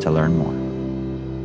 to learn more.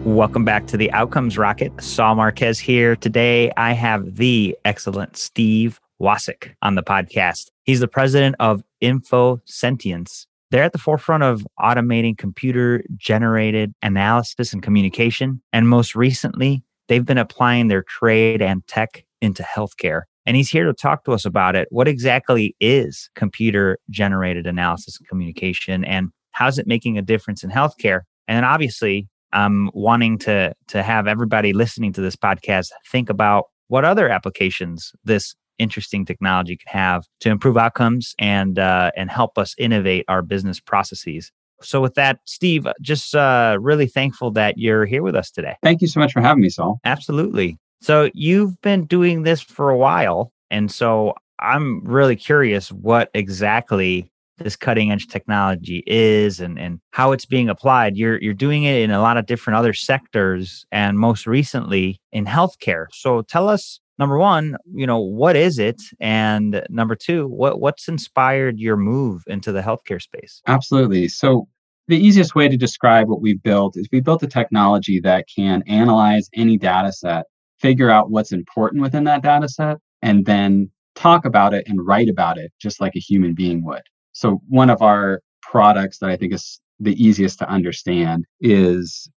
Welcome back to the Outcomes Rocket. Saul Marquez here. Today, I have the excellent Steve Wasick on the podcast. He's the president of Info Sentience. They're at the forefront of automating computer generated analysis and communication. And most recently, they've been applying their trade and tech into healthcare. And he's here to talk to us about it. What exactly is computer generated analysis and communication? And how's it making a difference in healthcare? And then obviously, I'm wanting to to have everybody listening to this podcast think about what other applications this interesting technology can have to improve outcomes and uh, and help us innovate our business processes. So, with that, Steve, just uh, really thankful that you're here with us today. Thank you so much for having me, Saul. Absolutely. So, you've been doing this for a while, and so I'm really curious what exactly this cutting edge technology is and, and how it's being applied. You're you're doing it in a lot of different other sectors and most recently in healthcare. So tell us number one, you know, what is it? And number two, what what's inspired your move into the healthcare space? Absolutely. So the easiest way to describe what we've built is we built a technology that can analyze any data set, figure out what's important within that data set, and then talk about it and write about it just like a human being would. So one of our products that I think is the easiest to understand is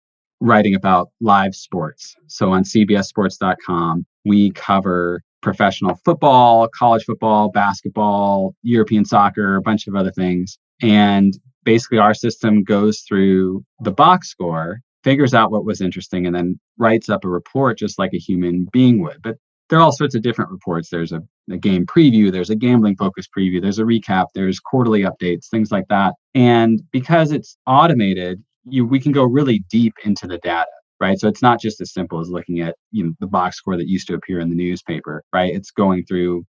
writing about live sports. So on cbssports.com, we cover professional football, college football, basketball, European soccer, a bunch of other things. And basically our system goes through the box score, figures out what was interesting and then writes up a report just like a human being would. But there are all sorts of different reports. There's a, a game preview, there's a gambling focus preview, there's a recap, there's quarterly updates, things like that. And because it's automated, you, we can go really deep into the data right so it's not just as simple as looking at you know the box score that used to appear in the newspaper right it's going through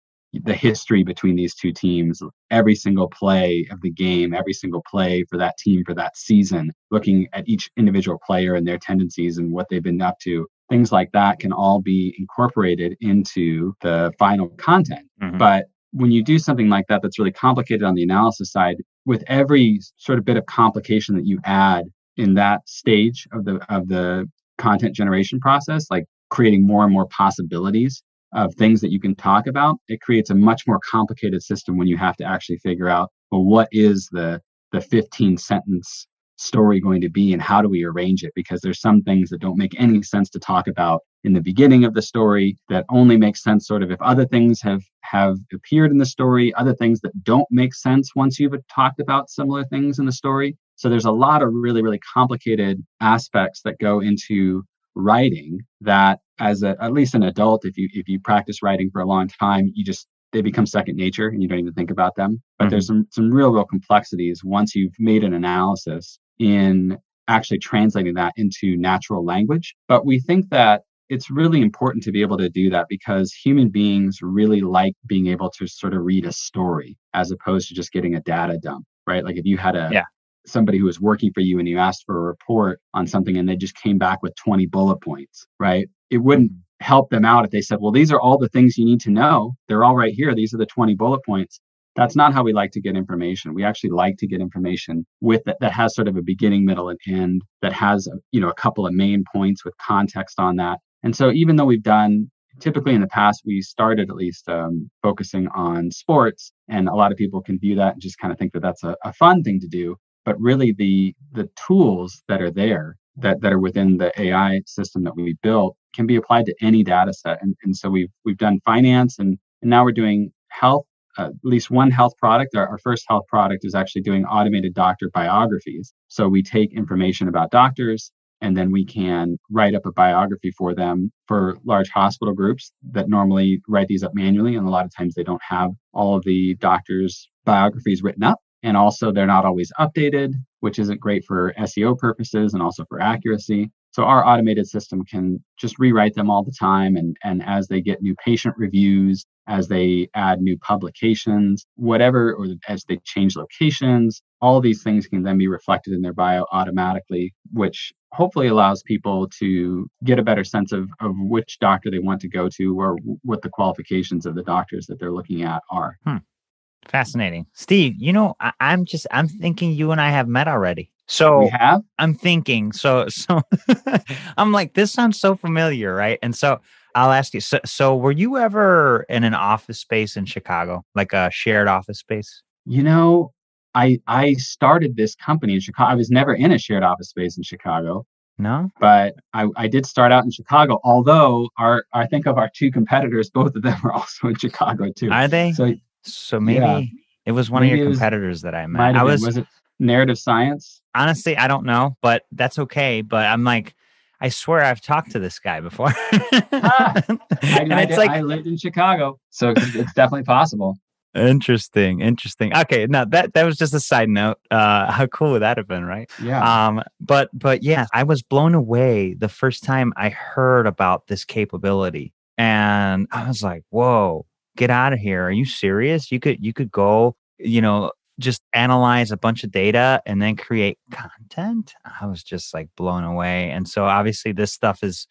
the history between these two teams every single play of the game every single play for that team for that season looking at each individual player and their tendencies and what they've been up to things like that can all be incorporated into the final content. Mm-hmm. But when you do something like that that's really complicated on the analysis side, with every sort of bit of complication that you add in that stage of the of the content generation process, like creating more and more possibilities of things that you can talk about, it creates a much more complicated system when you have to actually figure out, well, what is the the 15 sentence story going to be and how do we arrange it? Because there's some things that don't make any sense to talk about in the beginning of the story that only make sense sort of if other things have have appeared in the story other things that don't make sense once you've talked about similar things in the story. So there's a lot of really really complicated aspects that go into writing that as a, at least an adult if you if you practice writing for a long time you just they become second nature and you don't even think about them. But mm-hmm. there's some some real real complexities once you've made an analysis in actually translating that into natural language. But we think that it's really important to be able to do that because human beings really like being able to sort of read a story as opposed to just getting a data dump, right? Like if you had a yeah. somebody who was working for you and you asked for a report on something and they just came back with 20 bullet points, right? It wouldn't mm-hmm. help them out if they said, well, these are all the things you need to know. They're all right here. These are the 20 bullet points. That's not how we like to get information. We actually like to get information with that, that has sort of a beginning, middle, and end that has you know a couple of main points with context on that. And so even though we've done typically in the past we started at least um, focusing on sports and a lot of people can view that and just kind of think that that's a, a fun thing to do but really the the tools that are there that, that are within the ai system that we built can be applied to any data set and, and so we've we've done finance and, and now we're doing health Uh, at least one health product. Our, our, first health product is actually doing automated doctor biographies. So we take information about doctors and then we can write up a biography for them for large hospital groups that normally write these up manually. And a lot of times they don't have all of the doctors' biographies written up. And also, they're not always updated, which isn't great for SEO purposes and also for accuracy. So our automated system can just rewrite them all the time. And, and as they get new patient reviews, as they add new publications, whatever, or as they change locations, all these things can then be reflected in their bio automatically, which hopefully allows people to get a better sense of, of which doctor they want to go to or what the qualifications of the doctors that they're looking at are. Hmm. Fascinating. Steve, you know, I, I'm just, I'm thinking you and I have met already. So we have. I'm thinking. So so I'm like, this sounds so familiar, right? And so I'll ask you. So so were you ever in an office space in Chicago, like a shared office space? You know, I I started this company in Chicago. I was never in a shared office space in Chicago. No, but I, I did start out in Chicago. Although our I think of our two competitors, both of them are also in Chicago too. Are they? So so maybe yeah. it was one maybe of your competitors that I met. I was. Was it narrative science? honestly, I don't know, but that's okay. But I'm like, I swear I've talked to this guy before. ah, I, and I, it's like I lived in Chicago, so it's definitely possible. Interesting, interesting. Okay, now that that was just a side note. Uh, how cool would that have been, right? Yeah. Um, but but yeah, I was blown away the first time I heard about this capability, and I was like, "Whoa, get out of here! Are you serious? You could you could go, you know, just analyze a bunch of data and then create content i was just like blown away and so obviously this stuff is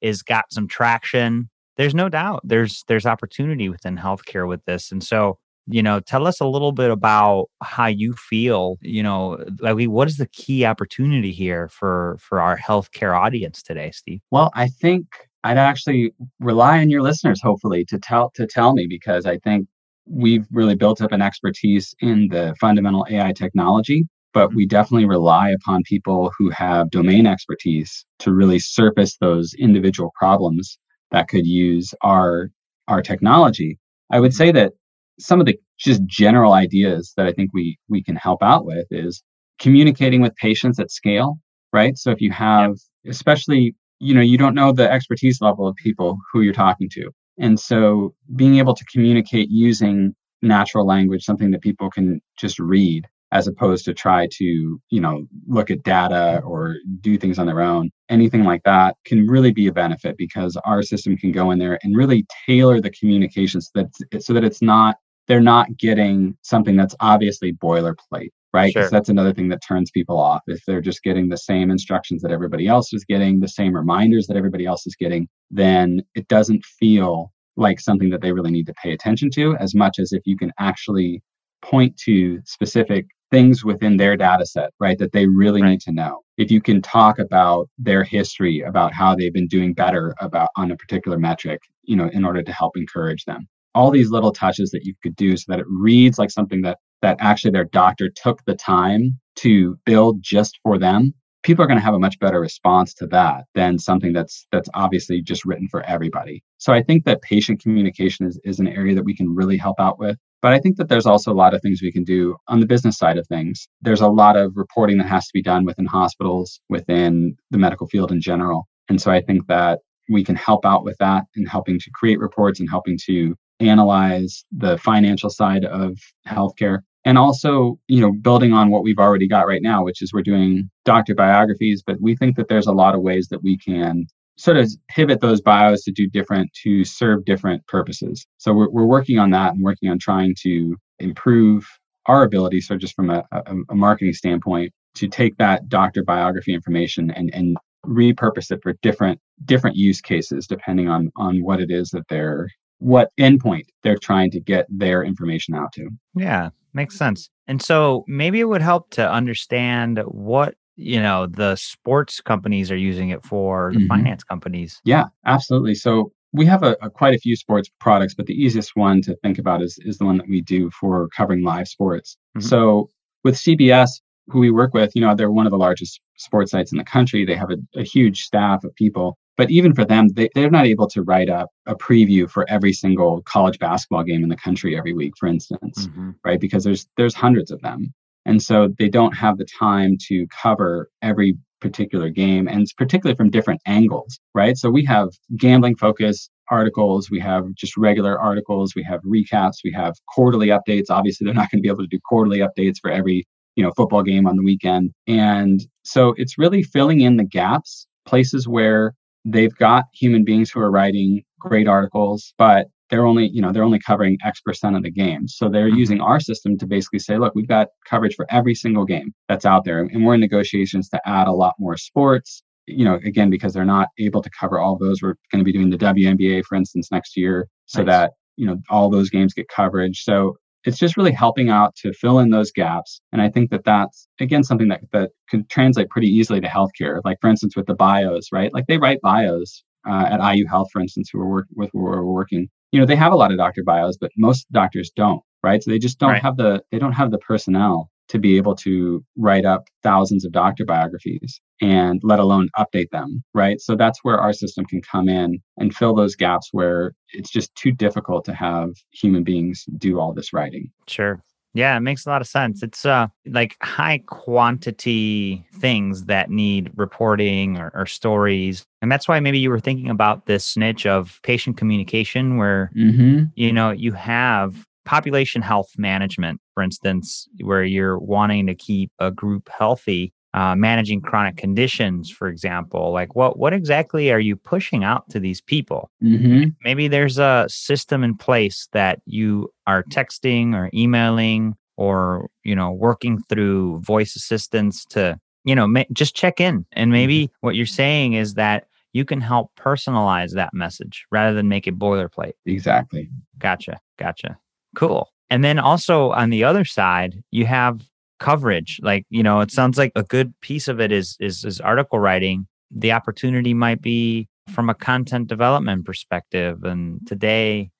is got some traction. There's no doubt there's there's opportunity within healthcare with this and so you know tell us a little bit about how you feel you know like what is the key opportunity here for for our healthcare audience today steve? Well i think i'd actually rely on your listeners hopefully to tell to tell me because i think we've really built up an expertise in the fundamental AI technology, but we mm-hmm. definitely rely upon people who have domain expertise to really surface those individual problems that could use our our technology. I would say mm-hmm. that some of the just general ideas that I think we we can help out with is communicating with patients at scale, right? So if you have especially you know you don't know the expertise level of people who you're talking to and so being able to communicate using natural language, something that people can just read as opposed to try to, you know, look at data or do things on their own, anything like that can really be a benefit because our system can go in there and really tailor the communication so that, so that it's not, they're not getting something that's obviously boilerplate right? Because sure. that's another thing that turns people off. If they're just getting the same instructions that everybody else is getting, the same reminders that everybody else is getting, then it doesn't feel like something that they really need to pay attention to as much as if you can actually point to specific things within their data set, right, that they really right. need to know. If you can talk about their history, about how they've been doing better about on a particular metric, you know, in order to help encourage them. All these little touches that you could do so that it reads like something that that actually their doctor took the time to build just for them people are going to have a much better response to that than something that's that's obviously just written for everybody. So i think that patient communication is, is an area that we can really help out with but i think that there's also a lot of things we can do on the business side of things. There's a lot of reporting that has to be done within hospitals within the medical field in general. And so i think that we can help out with that in helping to create reports and helping to analyze the financial side of healthcare and also you know building on what we've already got right now which is we're doing doctor biographies but we think that there's a lot of ways that we can sort of pivot those bios to do different to serve different purposes so we're, we're working on that and working on trying to improve our ability so just from a, a, a marketing standpoint to take that doctor biography information and and repurpose it for different different use cases depending on on what it is that they're what endpoint they're trying to get their information out to. Yeah, makes sense. And so maybe it would help to understand what you know the sports companies are using it for the mm-hmm. finance companies yeah absolutely so we have a, a, quite a few sports products but the easiest one to think about is, is the one that we do for covering live sports mm-hmm. so with cbs who we work with you know they're one of the largest sports sites in the country they have a, a huge staff of people but even for them, they, they're not able to write up a preview for every single college basketball game in the country every week, for instance, mm-hmm. right? Because there's there's hundreds of them. And so they don't have the time to cover every particular game and it's particularly from different angles, right? So we have gambling focus, articles, we have just regular articles, we have recaps, we have quarterly updates. Obviously, they're not going to be able to do quarterly updates for every you know football game on the weekend and so it's really filling in the gaps places where they've got human beings who are writing great articles but they're only you know they're only covering x percent of the game so they're mm-hmm. using our system to basically say look we've got coverage for every single game that's out there and we're in negotiations to add a lot more sports you know again because they're not able to cover all those we're going to be doing the WNBA for instance next year so nice. that you know all those games get coverage so it's just really helping out to fill in those gaps. And I think that that's, again, something that, that could translate pretty easily to healthcare. Like, for instance, with the bios, right? Like, they write bios uh, at IU Health, for instance, who are work, with who are working. You know, they have a lot of doctor bios, but most doctors don't, right? So they just don't right. have the they don't have the personnel to be able to write up thousands of doctor biographies and let alone update them, right? So that's where our system can come in and fill those gaps where it's just too difficult to have human beings do all this writing. Sure. Yeah, it makes a lot of sense. It's uh like high quantity things that need reporting or, or stories. And that's why maybe you were thinking about this niche of patient communication where mm-hmm. you know you have population health management, for instance, where you're wanting to keep a group healthy, uh, managing chronic conditions, for example, like what what exactly are you pushing out to these people? Mm-hmm. Maybe there's a system in place that you are texting or emailing or you know working through voice assistants to you know ma- just check in and maybe mm-hmm. what you're saying is that you can help personalize that message rather than make it boilerplate exactly gotcha gotcha Cool. And then also on the other side, you have coverage. Like, you know, it sounds like a good piece of it is is, is article writing. The opportunity might be from a content development perspective. And today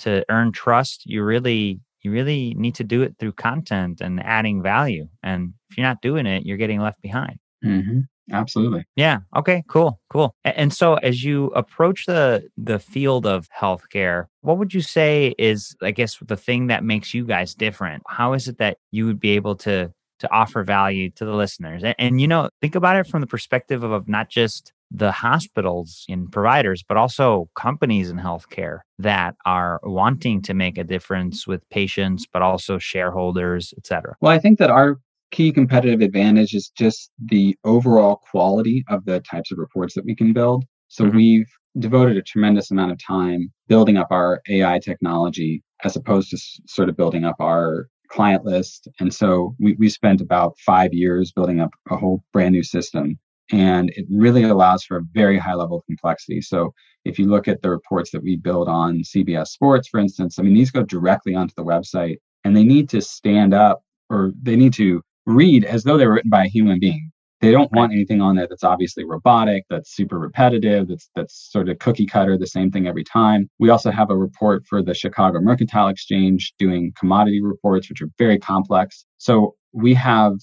to earn trust, you really you really need to do it through content and adding value. And if you're not doing it, you're getting left behind. Mm-hmm. Absolutely. Yeah. Okay. Cool. Cool. And so, as you approach the the field of healthcare, what would you say is, I guess, the thing that makes you guys different? How is it that you would be able to to offer value to the listeners? And, and you know, think about it from the perspective of not just the hospitals and providers, but also companies in healthcare that are wanting to make a difference with patients, but also shareholders, et cetera. Well, I think that our key competitive advantage is just the overall quality of the types of reports that we can build. So mm-hmm. we've devoted a tremendous amount of time building up our AI technology as opposed to s- sort of building up our client list. And so we, we spent about five years building up a whole brand new system. And it really allows for a very high level of complexity. So if you look at the reports that we build on CBS Sports, for instance, I mean, these go directly onto the website and they need to stand up or they need to read as though they were written by a human mm-hmm. being. They don't want anything on there that's obviously robotic, that's super repetitive, that's that's sort of cookie cutter, the same thing every time. We also have a report for the Chicago Mercantile Exchange doing commodity reports, which are very complex. So we have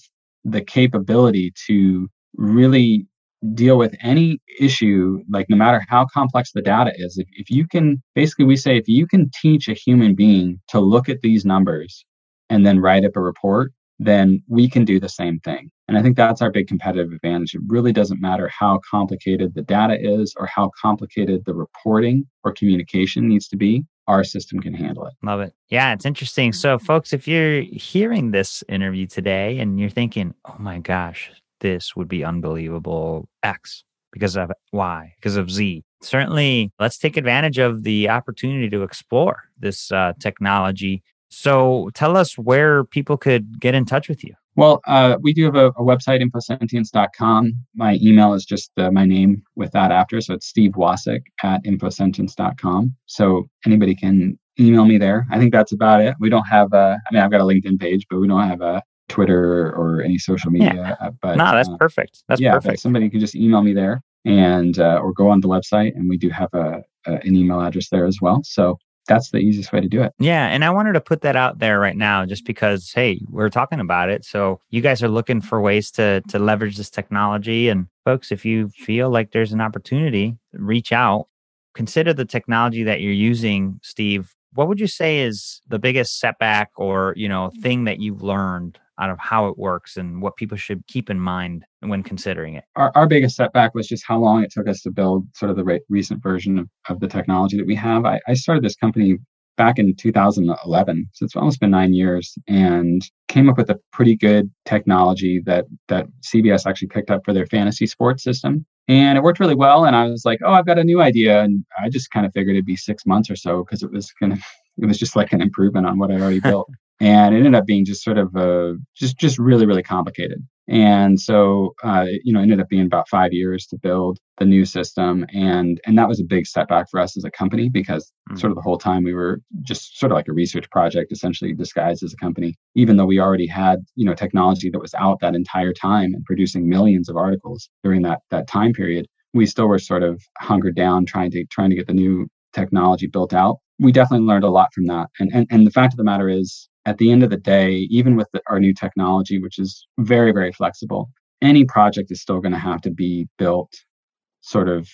the capability to really deal with any issue, like no matter how complex the data is. If, if you can, basically, we say if you can teach a human being to look at these numbers and then write up a report, then we can do the same thing. And I think that's our big competitive advantage. It really doesn't matter how complicated the data is or how complicated the reporting or communication needs to be. Our system can handle it. Love it. Yeah, it's interesting. So, folks, if you're hearing this interview today and you're thinking, oh my gosh, this would be unbelievable X because of Y, because of Z, certainly let's take advantage of the opportunity to explore this uh, technology so tell us where people could get in touch with you. Well, uh, we do have a, a website, infosentience.com. My email is just uh, my name with that after. So it's Steve Wasick at infosentience.com. So anybody can email me there. I think that's about it. We don't have a, I mean, I've got a LinkedIn page, but we don't have a Twitter or any social media. Yeah. Uh, but no, that's uh, perfect. That's yeah, perfect. Somebody can just email me there and, uh, or go on the website and we do have a, a, an email address there as well. So that's the easiest way to do it. Yeah. And I wanted to put that out there right now just because, hey, we're talking about it. So you guys are looking for ways to to leverage this technology. And folks, if you feel like there's an opportunity, reach out. Consider the technology that you're using, Steve, what would you say is the biggest setback or, you know, mm. thing that you've learned out of how it works and what people should keep in mind when considering it? Our, our biggest setback was just how long it took us to build sort of the re- recent version of, of the technology that we have. I, I started this company back in 2011 so it's almost been nine years and came up with a pretty good technology that that cbs actually picked up for their fantasy sports system and it worked really well and i was like oh i've got a new idea and i just kind of figured it'd be six months or so because it was gonna it was just like an improvement on what i already built and it ended up being just sort of uh, just just really really complicated and so uh, you know ended up being about five years to build the new system. And and that was a big setback for us as a company because mm. sort of the whole time we were just sort of like a research project essentially disguised as a company even though we already had you know technology that was out that entire time and producing millions of articles during that that time period we still were sort of hungered down trying to trying to get the new technology built out. We definitely learned a lot from that. And and, and the fact of the matter is at the end of the day, even with the, our new technology, which is very, very flexible, any project is still going to have to be built sort of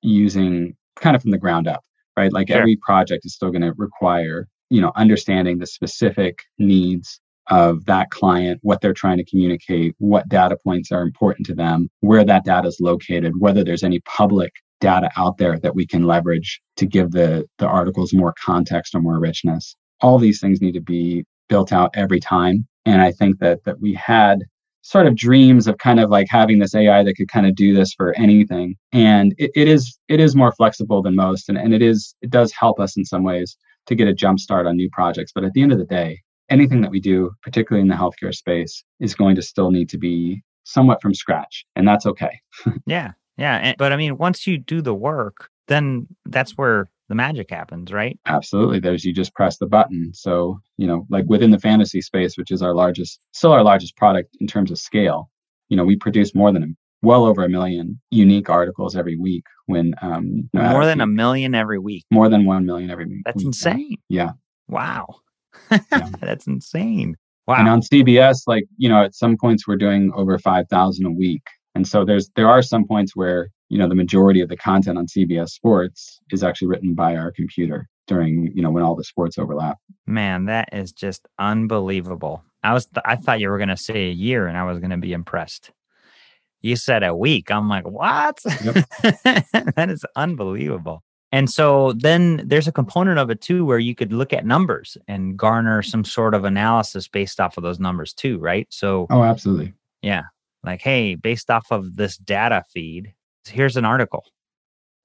using kind of from the ground up, right? Like sure. every project is still going to require, you know, understanding the specific needs of that client, what they're trying to communicate, what data points are important to them, where that data is located, whether there's any public data out there that we can leverage to give the, the articles more context or more richness all these things need to be built out every time. And I think that that we had sort of dreams of kind of like having this AI that could kind of do this for anything. And it, it is it is more flexible than most. And, and it is it does help us in some ways to get a jump start on new projects. But at the end of the day, anything that we do, particularly in the healthcare space, is going to still need to be somewhat from scratch. And that's okay. yeah. Yeah. And, but I mean, once you do the work, then that's where the magic happens, right? Absolutely. There's you just press the button. So, you know, like within the fantasy space, which is our largest, still our largest product in terms of scale, you know, we produce more than a, well over a million unique articles every week. When um, more than a million every week, more than one million every week. That's insane. Yeah. Wow. yeah. That's insane. Wow. And on CBS, like you know, at some points we're doing over five thousand a week, and so there's there are some points where you know the majority of the content on CBS Sports is actually written by our computer during you know when all the sports overlap. Man, that is just unbelievable. I was th- I thought you were going to say a year, and I was going to be impressed. You said a week. I'm like, what? Yep. that is unbelievable. And so then there's a component of it too where you could look at numbers and garner some sort of analysis based off of those numbers too, right? So Oh, absolutely. Yeah. Like, hey, based off of this data feed, here's an article.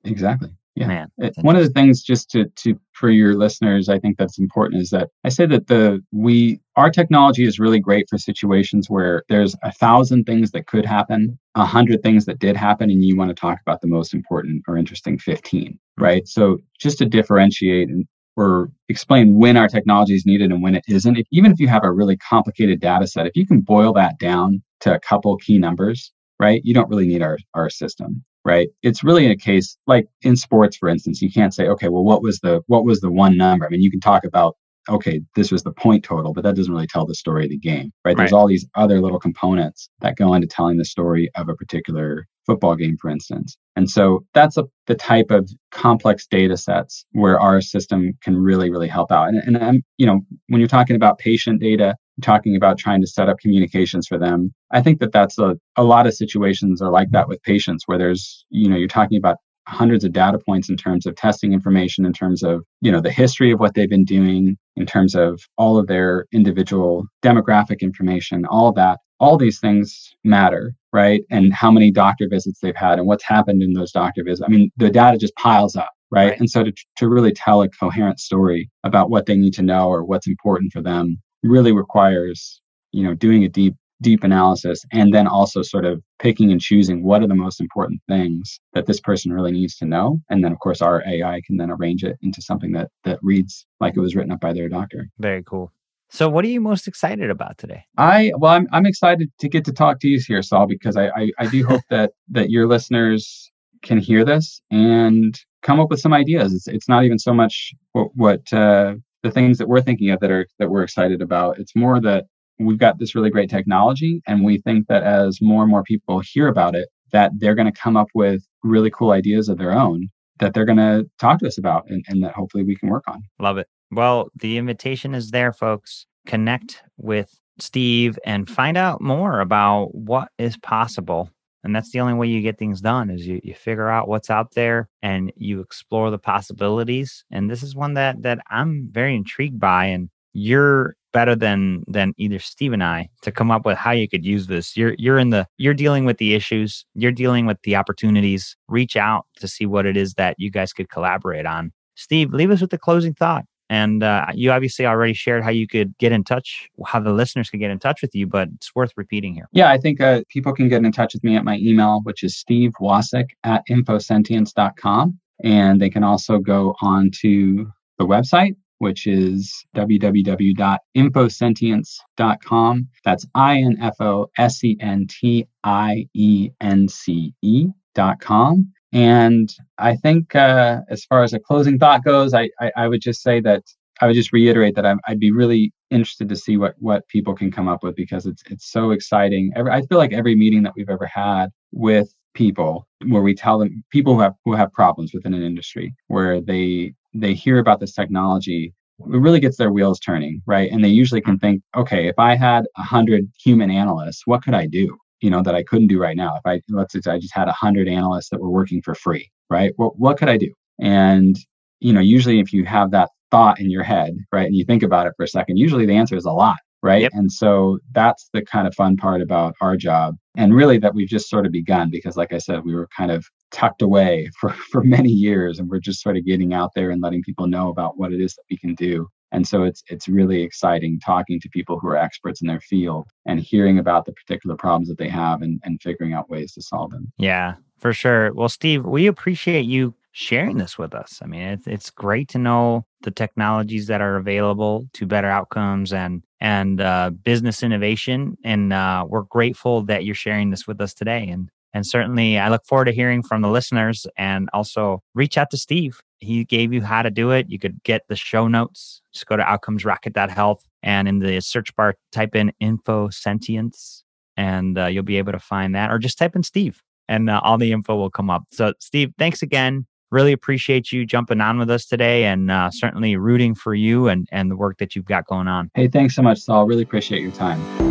Exactly. Yeah. Man, it, one of the things just to to for your listeners, I think that's important is that I say that the we our technology is really great for situations where there's a thousand things that could happen, a hundred things that did happen, and you want to talk about the most important or interesting 15, mm-hmm. right? So just to differentiate and or explain when our technology is needed and when it isn't. If, even if you have a really complicated data set, if you can boil that down to a couple key numbers, right, you don't really need our, our system right? It's really a case like in sports for instance you can't say okay well what was the what was the one number? I mean you can talk about okay this was the point total but that doesn't really tell the story of the game right, right. there's all these other little components that go into telling the story of a particular football game for instance. And so that's a, the type of complex data sets where our system can really really help out. And, and i'm you know when you're talking about patient data talking about trying to set up communications for them. I think that that's a, a lot of situations are like that with patients where there's, you know, you're talking about hundreds of data points in terms of testing information, in terms of, you know, the history of what they've been doing, in terms of all of their individual demographic information, all that. All these things matter, right? And how many doctor visits they've had and what's happened in those doctor visits. I mean, the data just piles up. Right? right. And so to, to really tell a coherent story about what they need to know or what's important for them really requires you know doing a deep deep analysis and then also sort of picking and choosing what are the most important things that this person really needs to know. And then of course our ai can then arrange it into something that that reads like it was written up by their doctor. Very cool. So what are you most excited about today? I well i'm, I'm excited to get to talk to you here saul because i i, I do hope that that your listeners can hear this and come up with some ideas. It's, it's not even so much what, what uh, the things that we're thinking of that are that we're excited about. It's more that we've got this really great technology and we think that as more and more people hear about it, that they're going to come up with really cool ideas of their own that they're going to talk to us about and, and that hopefully we can work on. Love it. Well, the invitation is there, folks. Connect with Steve and find out more about what is possible. And that's the only way you get things done is you, you figure out what's out there and you explore the possibilities. And this is one that that I'm very intrigued by. And you're better than than either Steve and I to come up with how you could use this. You're you're in the you're dealing with the issues, you're dealing with the opportunities. Reach out to see what it is that you guys could collaborate on. Steve, leave us with the closing thought. And uh, you obviously already shared how you could get in touch, how the listeners could get in touch with you, but it's worth repeating here. Yeah, I think uh, people can get in touch with me at my email, which is steve wasick at infosentience.com. And they can also go on to the website, which is www.infosentience.com. That's I N F O S E N T I E N C E.com. And I think uh, as far as a closing thought goes, I, I, I, would just say that I would just reiterate that i would be really interested to see what what people can come up with because it's it's so exciting. Every, I feel like every meeting that we've ever had with people where we tell them people who have who have problems within an industry where they they hear about this technology it really gets their wheels turning right and they usually can think okay if i had 100 human analysts what could i do you know that I couldn't do right now. If I let's say I just had a hundred analysts that were working for free, right? What what could I do? And you know, usually if you have that thought in your head, right, and you think about it for a second, usually the answer is a lot, right? Yep. And so that's the kind of fun part about our job, and really that we've just sort of begun because, like I said, we were kind of tucked away for for many years, and we're just sort of getting out there and letting people know about what it is that we can do. And so it's it's really exciting talking to people who are experts in their field and hearing about the particular problems that they have and, and figuring out ways to solve them. Yeah, for sure. Well, Steve, we appreciate you sharing this with us. I mean, it's it's great to know the technologies that are available to better outcomes and and uh, business innovation. And uh, we're grateful that you're sharing this with us today. And and certainly, I look forward to hearing from the listeners and also reach out to Steve. He gave you how to do it. You could get the show notes. Just go to outcomesrocket.health and in the search bar, type in info sentience and uh, you'll be able to find that or just type in Steve and uh, all the info will come up. So, Steve, thanks again. Really appreciate you jumping on with us today and uh, certainly rooting for you and, and the work that you've got going on. Hey, thanks so much, Saul. Really appreciate your time.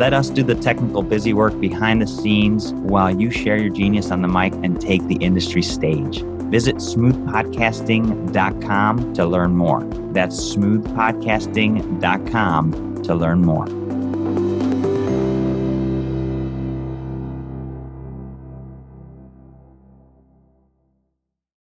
Let us do the technical busy work behind the scenes while you share your genius on the mic and take the industry stage. Visit smoothpodcasting.com to learn more. That's smoothpodcasting.com to learn more.